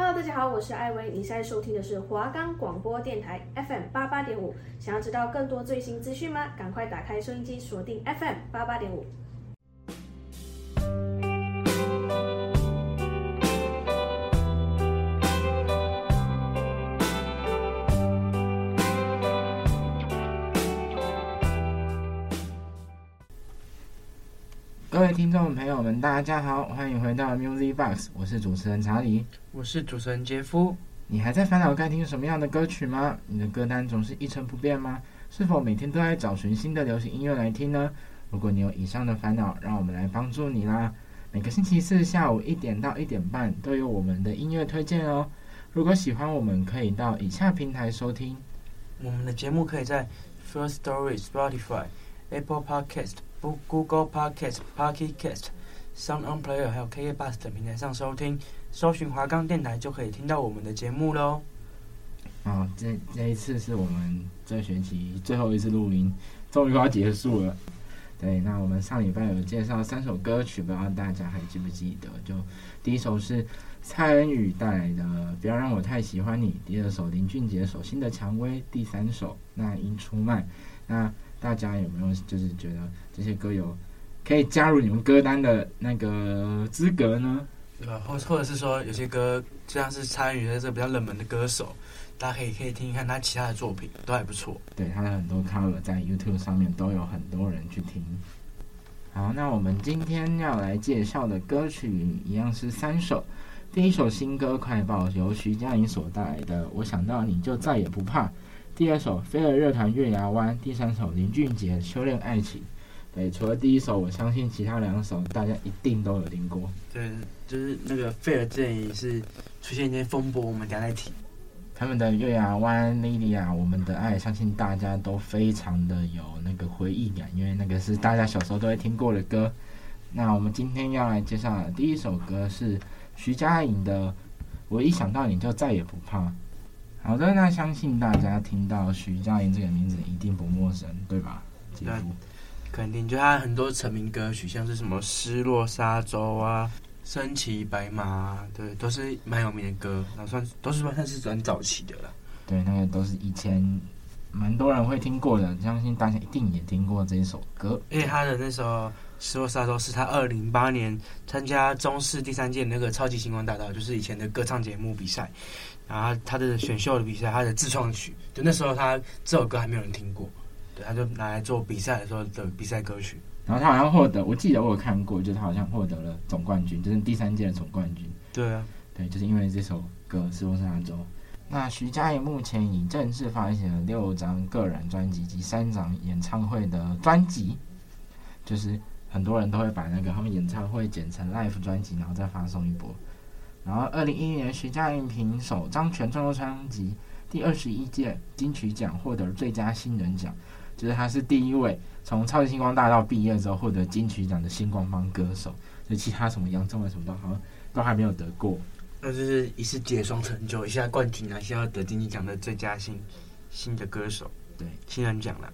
Hello，大家好，我是艾薇，你现在收听的是华冈广播电台 FM 八八点五。想要知道更多最新资讯吗？赶快打开收音机，锁定 FM 八八点五。听众朋友们，大家好，欢迎回到 Music Box，我是主持人查理，我是主持人杰夫。你还在烦恼该听什么样的歌曲吗？你的歌单总是一成不变吗？是否每天都在找寻新的流行音乐来听呢？如果你有以上的烦恼，让我们来帮助你啦！每个星期四下午一点到一点半都有我们的音乐推荐哦。如果喜欢我们，可以到以下平台收听。我们的节目可以在 First Story、Spotify、Apple Podcast。Google Podcast、Pocket Cast、Sound On Player 还有 KK Bus 等平台上收听，搜寻华冈电台就可以听到我们的节目喽。啊，这这一次是我们这学期最后一次录音，终于要结束了。对，那我们上礼拜有介绍三首歌曲，不知道大家还记不记得？就第一首是蔡恩宇带来的《不要让我太喜欢你》，第二首林俊杰《手心的蔷薇》，第三首那英出卖。那大家有没有就是觉得这些歌有可以加入你们歌单的那个资格呢？对吧，或或者是说有些歌就像是参与在这比较冷门的歌手，大家可以可以听一看他其他的作品都还不错。对，他的很多 cover 在 YouTube 上面都有很多人去听。好，那我们今天要来介绍的歌曲一样是三首。第一首新歌快报由徐佳莹所带来的《我想到你就再也不怕》。第二首飞儿乐团月牙湾，第三首林俊杰《修炼爱情》。对，除了第一首，我相信其他两首大家一定都有听过。对，就是那个飞儿这里是出现一些风波，我们等下再提。他们的月牙湾、莉莉亚，我们的爱，相信大家都非常的有那个回忆感，因为那个是大家小时候都会听过的歌。那我们今天要来介绍的第一首歌是徐佳莹的《我一想到你就再也不怕》。好的，那相信大家听到徐佳莹这个名字一定不陌生，对吧？对，肯定。就他很多成名歌曲，像是什么《失落沙洲》啊，《身骑白马》，对，都是蛮有名的歌，然后算都是算是蛮早期的了。对，那个都是以前蛮多人会听过的，相信大家一定也听过这一首歌。因为他的那首《失落沙洲》是他二零零八年参加中视第三届那个超级星光大道，就是以前的歌唱节目比赛。然后他的选秀的比赛，他的自创曲，就那时候他这首歌还没有人听过，对，他就拿来做比赛的时候的比赛歌曲。然后他好像获得，我记得我有看过，就是他好像获得了总冠军，就是第三届的总冠军。对啊，对，就是因为这首歌《失落沙洲》。那徐佳莹目前已正式发行了六张个人专辑及三张演唱会的专辑，就是很多人都会把那个他们演唱会剪成 live 专辑，然后再发送一波。然后，二零一一年，徐佳莹凭首张全创作专辑第二十一届金曲奖获得最佳新人奖，就是他是第一位从超级星光大道毕业之后获得金曲奖的星光帮歌手。就其他什么杨宗纬什么都好像都还没有得过。那就是一次解双成就，一下冠军，还是要得金曲奖的最佳新新的歌手，对新人奖了。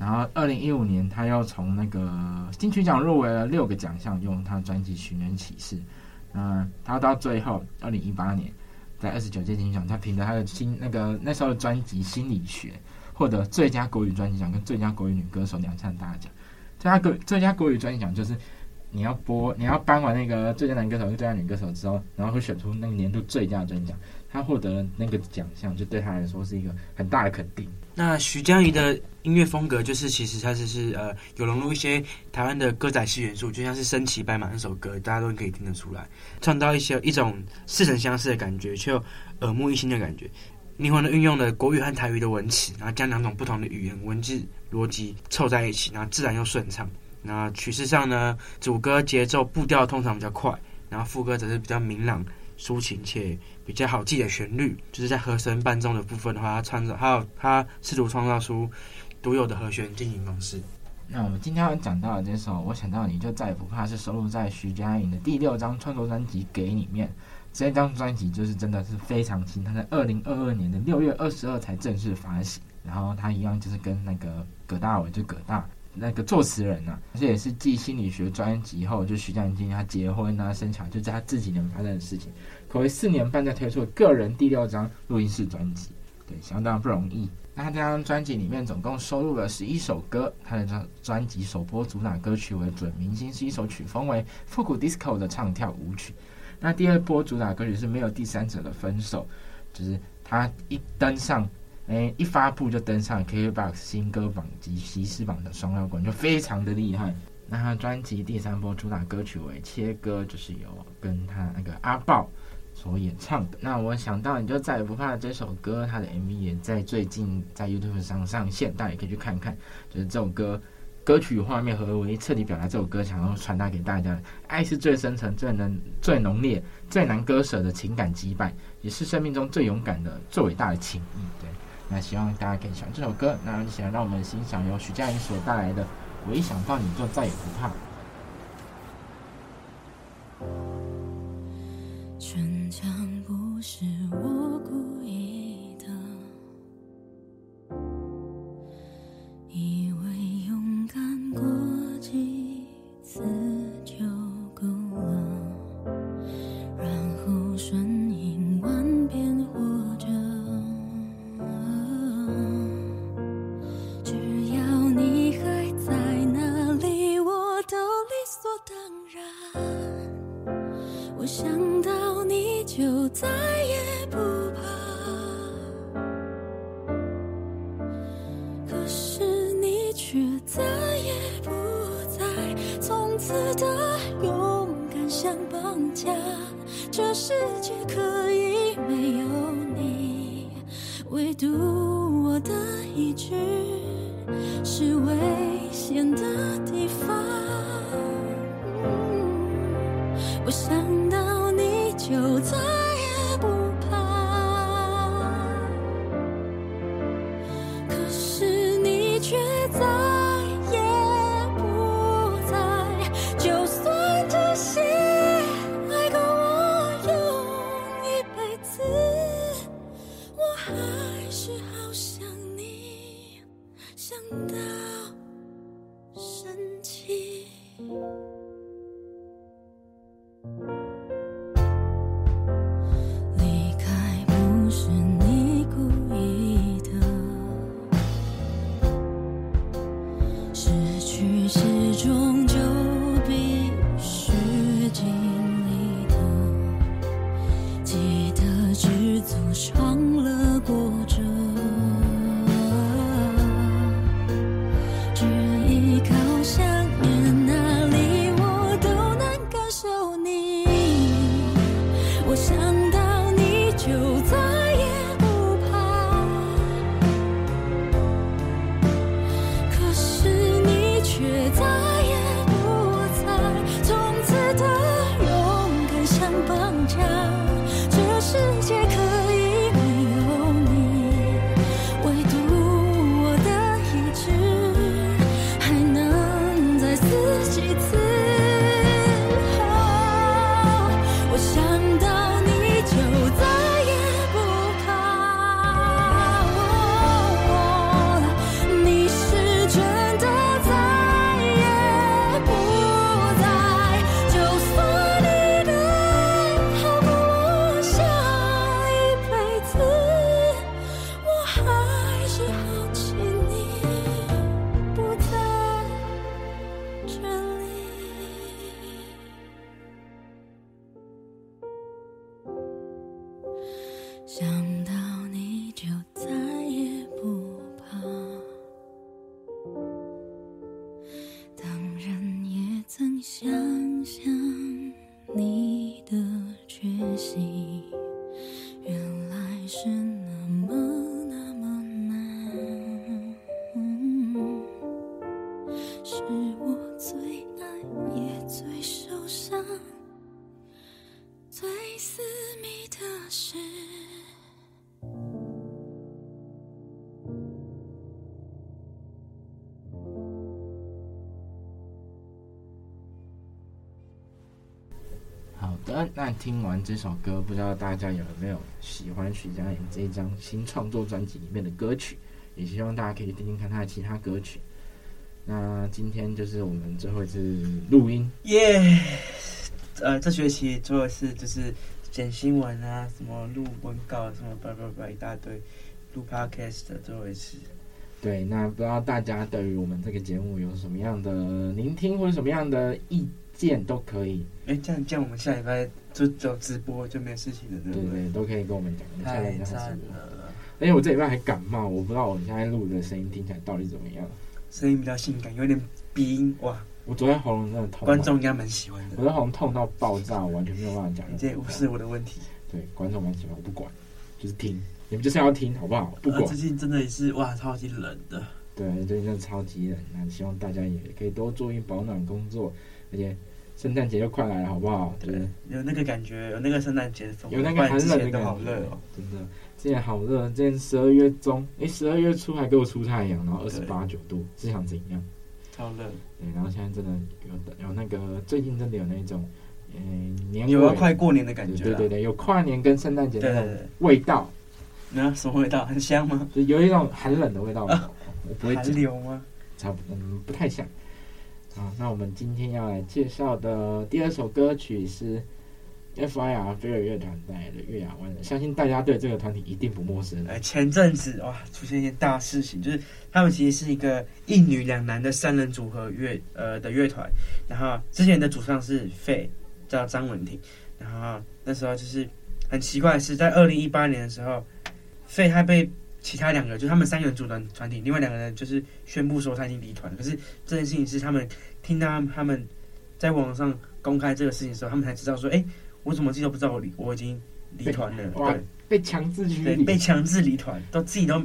然后，二零一五年，他又从那个金曲奖入围了六个奖项，用他的专辑《寻人启事》。嗯，他到最后，二零一八年，在二十九届金曲奖，他凭着他的新那个那时候的专辑《心理学》，获得最佳国语专辑奖跟最佳国语女歌手两项大奖。最佳国最佳国语专辑奖就是你要播，你要颁完那个最佳男歌手跟最佳女歌手之后，然后会选出那个年度最佳专辑。他获得那个奖项，就对他来说是一个很大的肯定。那徐佳莹的音乐风格，就是其实它是是呃有融入一些台湾的歌仔戏元素，就像是《身骑白马》那首歌，大家都可以听得出来，创造一些一种似曾相识的感觉，却又耳目一新的感觉。灵魂的运用了国语和台语的文词，然后将两种不同的语言文字逻辑凑在一起，然后自然又顺畅。那曲式上呢，主歌节奏步调通常比较快，然后副歌则是比较明朗。抒情且比较好记的旋律，就是在和声伴奏的部分的话，他创造还有他试图创造出独有的和弦进行方式。那我们今天要讲到的这首《我想到你就再也不怕》，是收录在徐佳莹的第六张创作专辑《给》里面。这张专辑就是真的是非常新，它在二零二二年的六月二十二才正式发行。然后他一样就是跟那个葛大伟就葛大那个作词人呐、啊，这也是继心理学专辑后，就徐佳莹他结婚啊、生小孩，就在他这几年发生的事情，可谓四年半才推出个人第六张录音室专辑，对，相当不容易。那他这张专辑里面总共收录了十一首歌，他的专专辑首播主打歌曲为《准明星》，是一首曲风为复古 disco 的唱跳舞曲。那第二波主打歌曲是没有第三者的分手，就是他一登上。哎，一发布就登上 KKBOX 新歌榜及西施榜的双料冠，就非常的厉害。那他专辑第三波主打歌曲为《切歌》，就是由跟他那个阿爆所演唱的。那我想到你就再也不怕这首歌，他的 MV 也在最近在 YouTube 上上线，大家也可以去看看。就是这首歌歌曲画面合为，彻底表达这首歌想要传达给大家的爱是最深层、最能、最浓烈、最难割舍的情感羁绊，也是生命中最勇敢的、最伟大的情谊。对。那希望大家可以喜欢这首歌。那一起来让我们欣赏由徐佳莹所带来的《我一想到你就再也不怕》。想的听完这首歌，不知道大家有没有喜欢徐佳莹这一张新创作专辑里面的歌曲？也希望大家可以听听看她的其他歌曲。那今天就是我们最后一次录音，耶、yeah!！呃，这学期最后一次就是剪新闻啊，什么录文稿，什么叭叭叭一大堆，录 podcast 的最后一次。对，那不知道大家对于我们这个节目有什么样的聆听或者什么样的意见都可以。哎，这样这样，我们下礼拜就走直播就没事情了，对不对？对对，都可以跟我们讲。太赞了！而且我这礼拜还感冒，我不知道我现在录的声音听起来到底怎么样。声音比较性感，有点鼻音哇！我昨天喉咙真的痛，观众应该蛮喜欢的。我的喉咙痛到爆炸，我完全没有办法讲。这不是我的问题。对，观众蛮喜欢，我不管，就是听，你们就是要听，好不好？不管。最近真的也是哇，超级冷的。对，最近真的超级冷，那希望大家也可以多注意保暖工作。而且圣诞节就快来了，好不好？对，有那个感觉，有那个圣诞节的风，有那个寒冷的感觉，好热哦，真的。现在好热，今天十二月中，哎，十二月初还给我出太阳，然后二十八九度，是想怎样？超热。对，然后现在真的有有那个，最近真的有那种，嗯，年有要快过年的感觉。对对对，有跨年跟圣诞节的那种味道。那什么味道？很香吗？就有一种寒冷的味道。我不会寒流吗？差不多，嗯，不太像。好，那我们今天要来介绍的第二首歌曲是。F.I.R. 飞儿乐团带来的《月牙湾》，相信大家对这个团体一定不陌生。哎，前阵子哇，出现一件大事情，就是他们其实是一个一女两男的三人组合乐呃的乐团。然后之前的主唱是费，叫张文婷。然后那时候就是很奇怪是，在二零一八年的时候，费他被其他两个，就他们三个人组团团体，另外两个人就是宣布说他已经离团。可是这件事情是他们听到他们在网上公开这个事情的时候，他们才知道说，哎。我怎么自己都不知道我离我已经离团了？对，被强制离，对，被强制离团，都自己都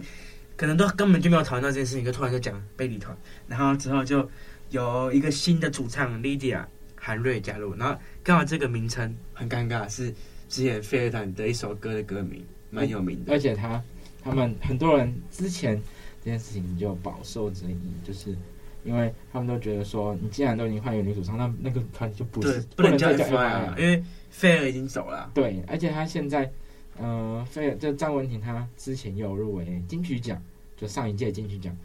可能都根本就没有讨论到这件事情，就突然就讲被离团，然后之后就有一个新的主唱 Lydia 韩瑞加入，然后刚好这个名称很尴尬，是之前飞儿团的一首歌的歌名，蛮有名的，而且他他们很多人之前这件事情就饱受争议，就是。因为他们都觉得说，你既然都已经换一个女主唱，那那个团就不是不能叫 F I 了因为菲儿已经走了。对，而且他现在，呃，菲儿就张文婷，她之前有入围金曲奖，就上一届金曲奖，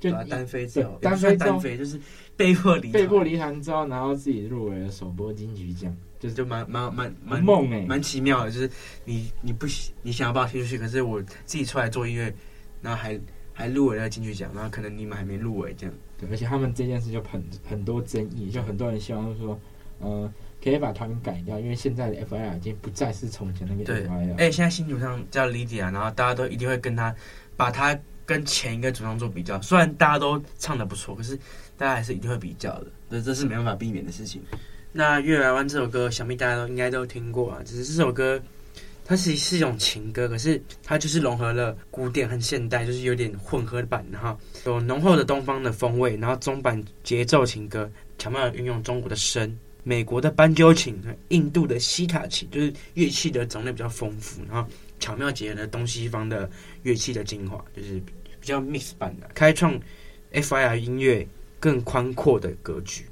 就单飞之后，单飞单飞就是被迫离被迫离团之后，然后自己入围了首播金曲奖，就是就蛮蛮蛮蛮梦哎，蛮奇妙的，就是你你不你想要把我踢出去，可是我自己出来做音乐，然后还还入围了金曲奖，然后可能你们还没入围这样。对，而且他们这件事就很很多争议，就很多人希望说，呃，可以把团名改掉，因为现在的 F.I.R. 已经不再是从前那个 F.I.R. 哎，现在新主唱叫 Lydia，然后大家都一定会跟他把他跟前一个主唱做比较。虽然大家都唱的不错，可是大家还是一定会比较的，这这是没办法避免的事情。那《月牙湾》这首歌，想必大家都应该都听过啊，只是这首歌。它其实是一种情歌，可是它就是融合了古典和现代，就是有点混合版，的哈有浓厚的东方的风味，然后中版节奏情歌，巧妙地运用中国的笙、美国的斑鸠琴和印度的西塔琴，就是乐器的种类比较丰富，然后巧妙结合了东西方的乐器的精华，就是比较 mix 版的，开创 F.I.R. 音乐更宽阔的格局。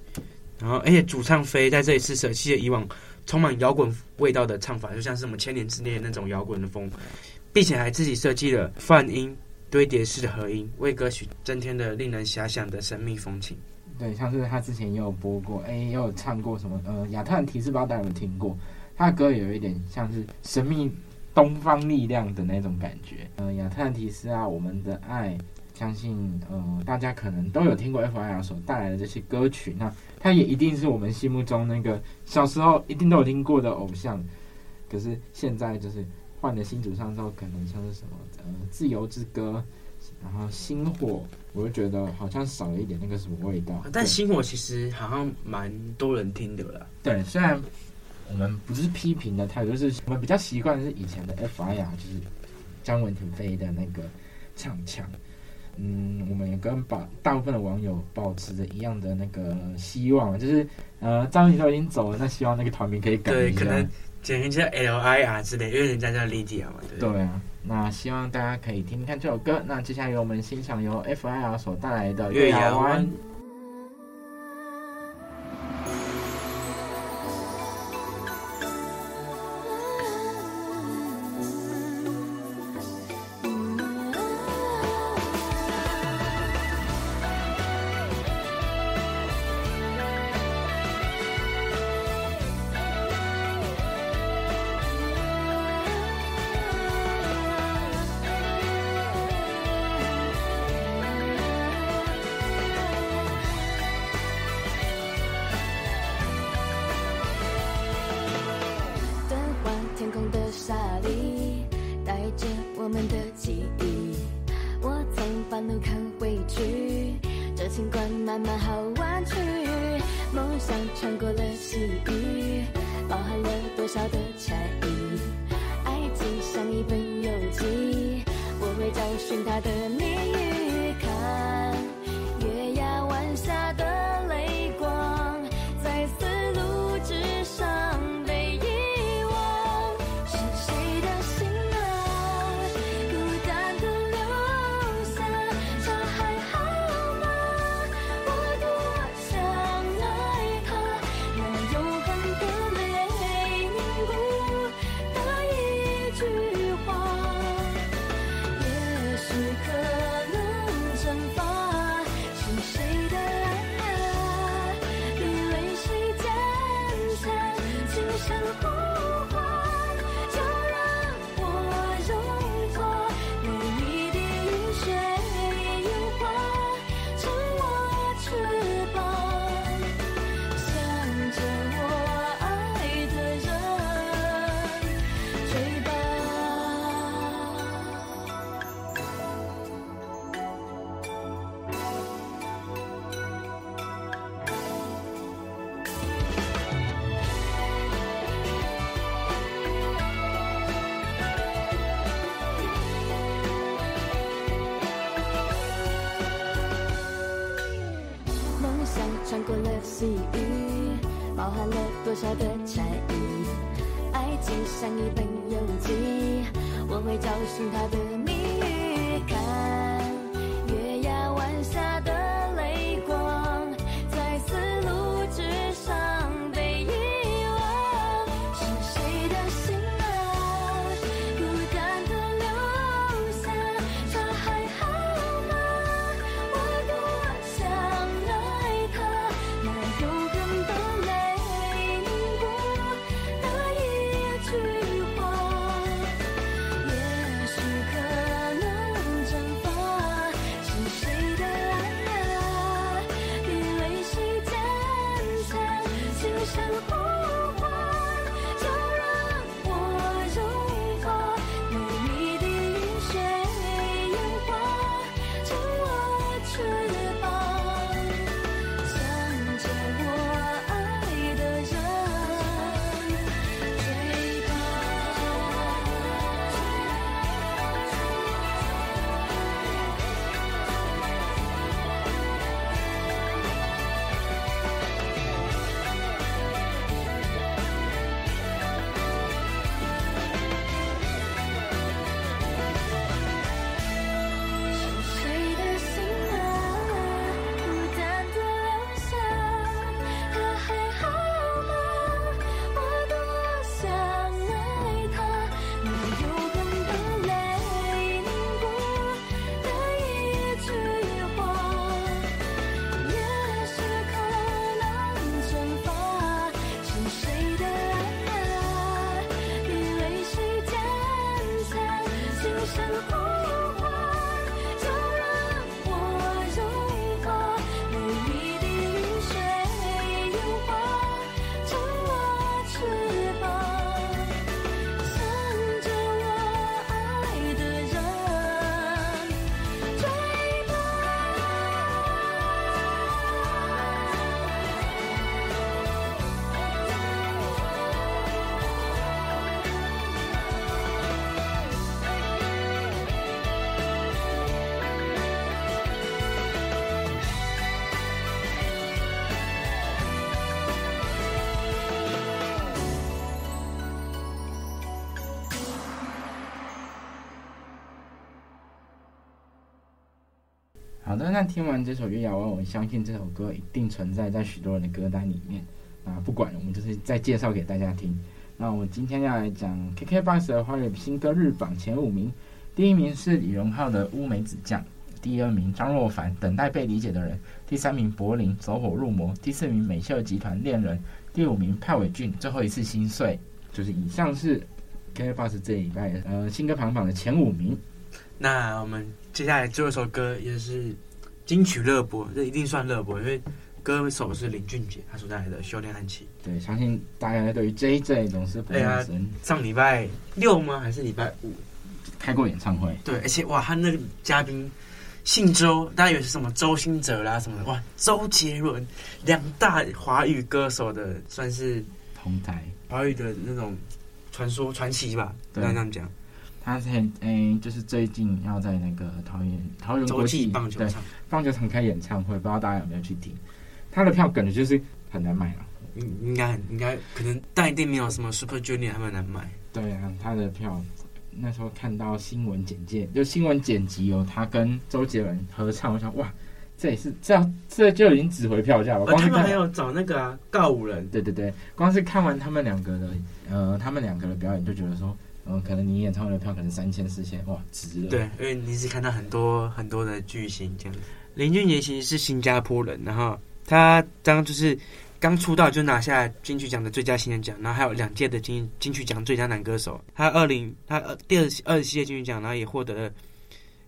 然后，而且主唱飞在这一次舍弃了以往。充满摇滚味道的唱法，就像是我们千年之恋那种摇滚的风，并且还自己设计了泛音堆叠式的和音，为歌曲增添了令人遐想的神秘风情。对，像是他之前也有播过，哎，也有唱过什么？呃，亚特兰提斯，不知道大家有没有听过？他的歌有一点像是神秘东方力量的那种感觉。呃，亚特兰提斯啊，我们的爱。相信呃，大家可能都有听过 F.I.R. 所带来的这些歌曲，那他也一定是我们心目中那个小时候一定都有听过的偶像。可是现在就是换了新主唱之后，可能像是什么呃《自由之歌》，然后《星火》，我就觉得好像少了一点那个什么味道。但《星火》其实好像蛮多人听的啦。对，虽然我们不是批评的态度，就是我们比较习惯是以前的 F.I.R. 就是张文婷飞的那个唱腔。嗯，我们也跟把大部分的网友保持着一样的那个希望，就是呃，张宇都已经走了，那希望那个团名可以改一下，对，可能简称叫 L I R 之类，因为人家叫 Lydia 嘛，对。对啊，那希望大家可以听听看这首歌。那接下来由我们欣赏由 F I R 所带来的《月牙湾》。我会找寻它的名好的，那听完这首《月牙湾》，我相信这首歌一定存在在许多人的歌单里面。啊，不管，我们就是再介绍给大家听。那我今天要来讲 KKBOX 的华语新歌日榜前五名，第一名是李荣浩的《乌梅子酱》，第二名张若凡《等待被理解的人》，第三名柏林《走火入魔》，第四名美秀集团《恋人》，第五名派伟俊《最后一次心碎》。就是以上是 KKBOX 这礼拜呃新歌排行榜的前五名。那我们接下来最后一首歌也是金曲热播，这一定算热播，因为歌手是林俊杰，他所带来的《修炼暗器》。对，相信大家对于 JJ 总是不陌生。上礼拜六吗？还是礼拜五开过演唱会？对，而且哇，他那个嘉宾姓周，大家以为是什么周兴哲啦什么的，哇，周杰伦，两大华语歌手的算是同台华语的那种传说传奇吧，应该这样讲。他是很诶，就是最近要在那个桃园桃园国际棒球场对棒球场开演唱会，不知道大家有没有去听？他的票感觉就是很难买了。应应该应该可能，但一定没有什么 Super Junior 他们难买。对啊，他的票那时候看到新闻简介，就新闻剪辑有他跟周杰伦合唱，我想哇，这也是这样，这就已经值回票价了。光是他们还有找那个啊告五人，对对对，光是看完他们两个的呃，他们两个的表演，就觉得说，嗯、呃，可能你演唱会的票可能三千四千，哇，值了。对，因为你是看到很多很多的巨星这样子。林俊杰其实是新加坡人，然后他当就是。刚出道就拿下金曲奖的最佳新人奖，然后还有两届的金金曲奖最佳男歌手。他二零他第二二十七届金曲奖，然后也获得了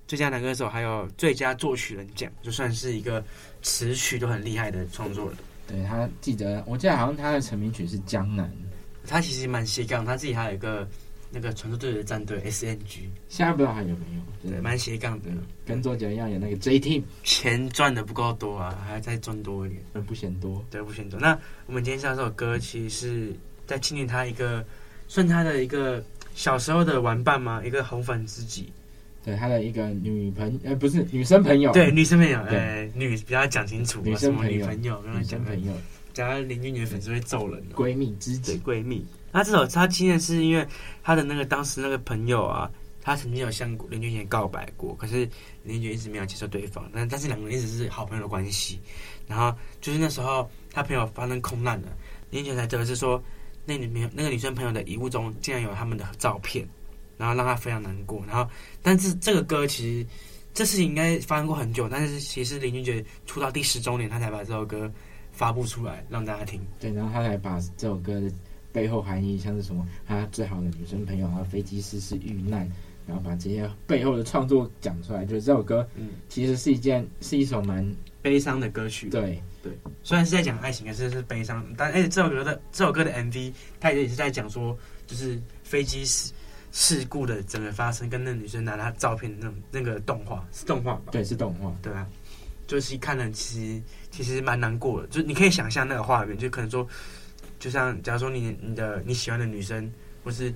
最佳男歌手，还有最佳作曲人奖，就算是一个词曲都很厉害的创作人。对，他记得，我记得好像他的成名曲是《江南》。他其实蛮斜杠，他自己还有一个。那个传说对决战队 SNG，现在不知道还有没有？对，蛮斜杠的，跟周杰伦一样有那个 J Team，钱赚的不够多啊，还要再赚多一点，而不嫌多，对，不嫌多。那我们今天唱这首歌，其实是在纪念他一个，算他的一个小时候的玩伴吗？一个红粉知己，对，他的一个女朋，呃，不是女生朋友，对，女生朋友，哎，女比较讲清楚，女生朋友，女生朋友，假如林俊杰粉丝会揍人，闺蜜知己，闺蜜。那这首他纪念是因为他的那个当时那个朋友啊，他曾经有向林俊杰告白过，可是林俊杰一直没有接受对方。但但是两个人一直是好朋友的关系。然后就是那时候他朋友发生空难了，林俊杰才得知说那女朋友那个女生朋友的遗物中竟然有他们的照片，然后让他非常难过。然后但是这个歌其实这事情应该发生过很久，但是其实林俊杰出道第十周年他才把这首歌发布出来让大家听。对，然后他才把这首歌。背后含义像是什么？他最好的女生朋友，他飞机失事遇难，然后把这些背后的创作讲出来。就是这首歌，嗯，其实是一件是一首蛮悲伤的歌曲。对对，虽然是在讲爱情，可是是悲伤。但而且这首歌的这首歌的 MV，它也是在讲说，就是飞机事事故的整个发生，跟那女生拿她照片的那种那个动画是动画吧？对，是动画。对啊，就是看了其实其实蛮难过的，就你可以想象那个画面，就可能说。就像假如说你你的你喜欢的女生，或是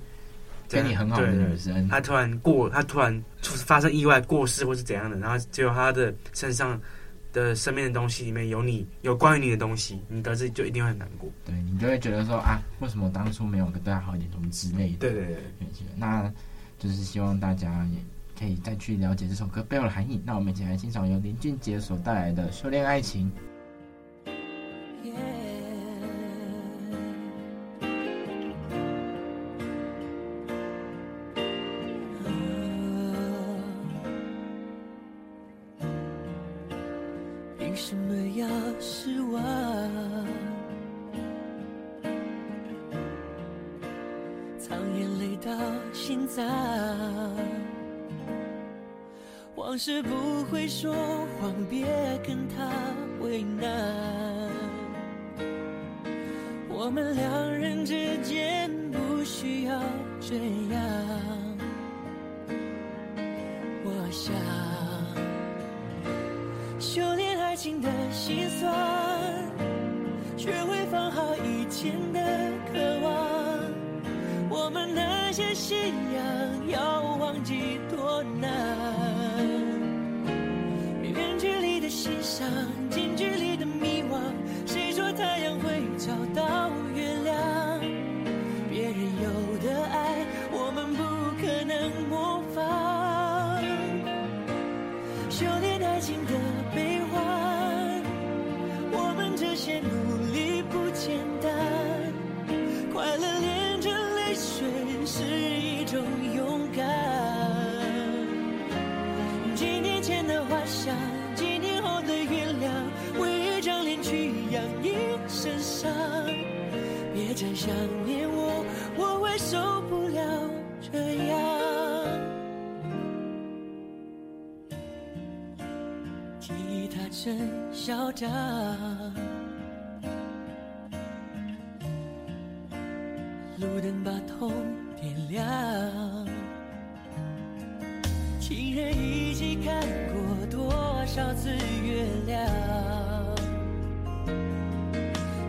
跟你很好的女生，她突然过，她突然发生意外过世，或是怎样的，然后只有她的身上的身边的东西里面有你有关于你的东西，你得知就一定会很难过。对，你就会觉得说啊，为什么当初没有对她好一点，什么之类的。对对对，那就是希望大家也可以再去了解这首歌背后的含义。那我们一起来欣赏由林俊杰所带来的《修炼爱情》。些信仰要忘记多难。远距离的欣赏想念我，我会受不了这样。吉他真嚣张，路灯把痛点亮，情人一起看过多少次月亮。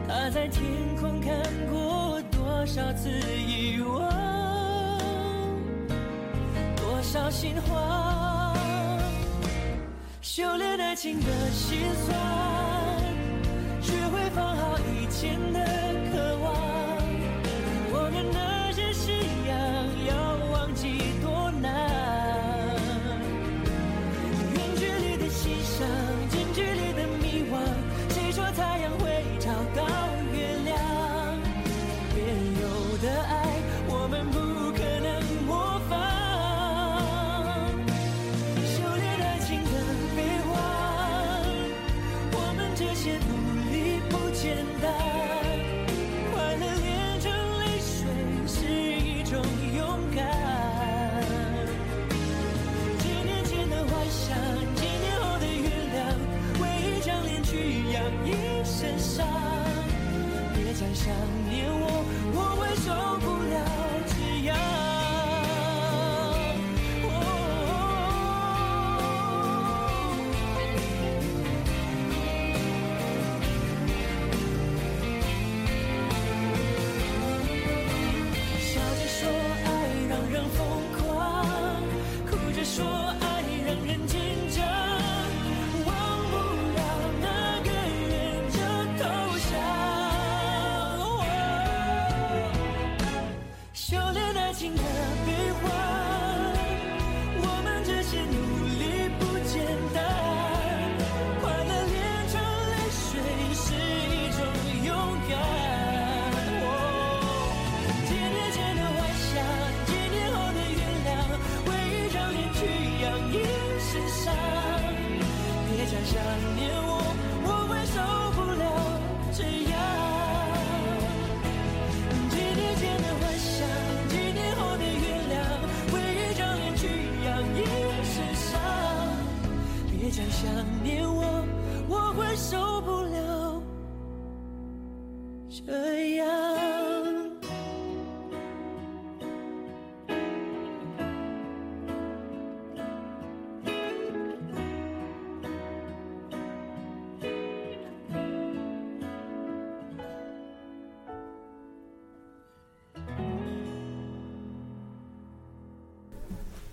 他在天空看过多少次遗忘？多少心慌，修炼爱情的心酸，学会放好以前的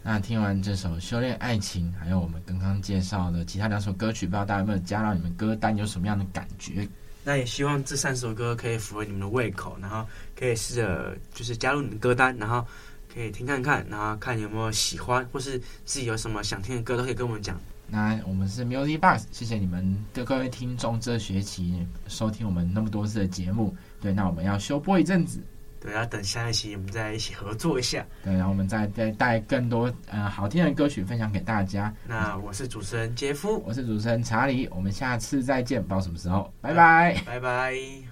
那听完这首《修炼爱情》，还有我们刚刚介绍的其他两首歌曲，不知道大家有没有加到你们歌单，有什么样的感觉？那也希望这三首歌可以符合你们的胃口，然后可以试着就是加入你们歌单，然后可以听看看，然后看有没有喜欢，或是自己有什么想听的歌，都可以跟我们讲。那我们是 Music Box，谢谢你们的各位听众这学期收听我们那么多次的节目。对，那我们要休播一阵子。对，要等下一期我们再一起合作一下。对，然后我们再再带更多呃好听的歌曲分享给大家。那我是主持人杰夫，我是主持人查理，我们下次再见，不知道什么时候，拜拜，拜拜。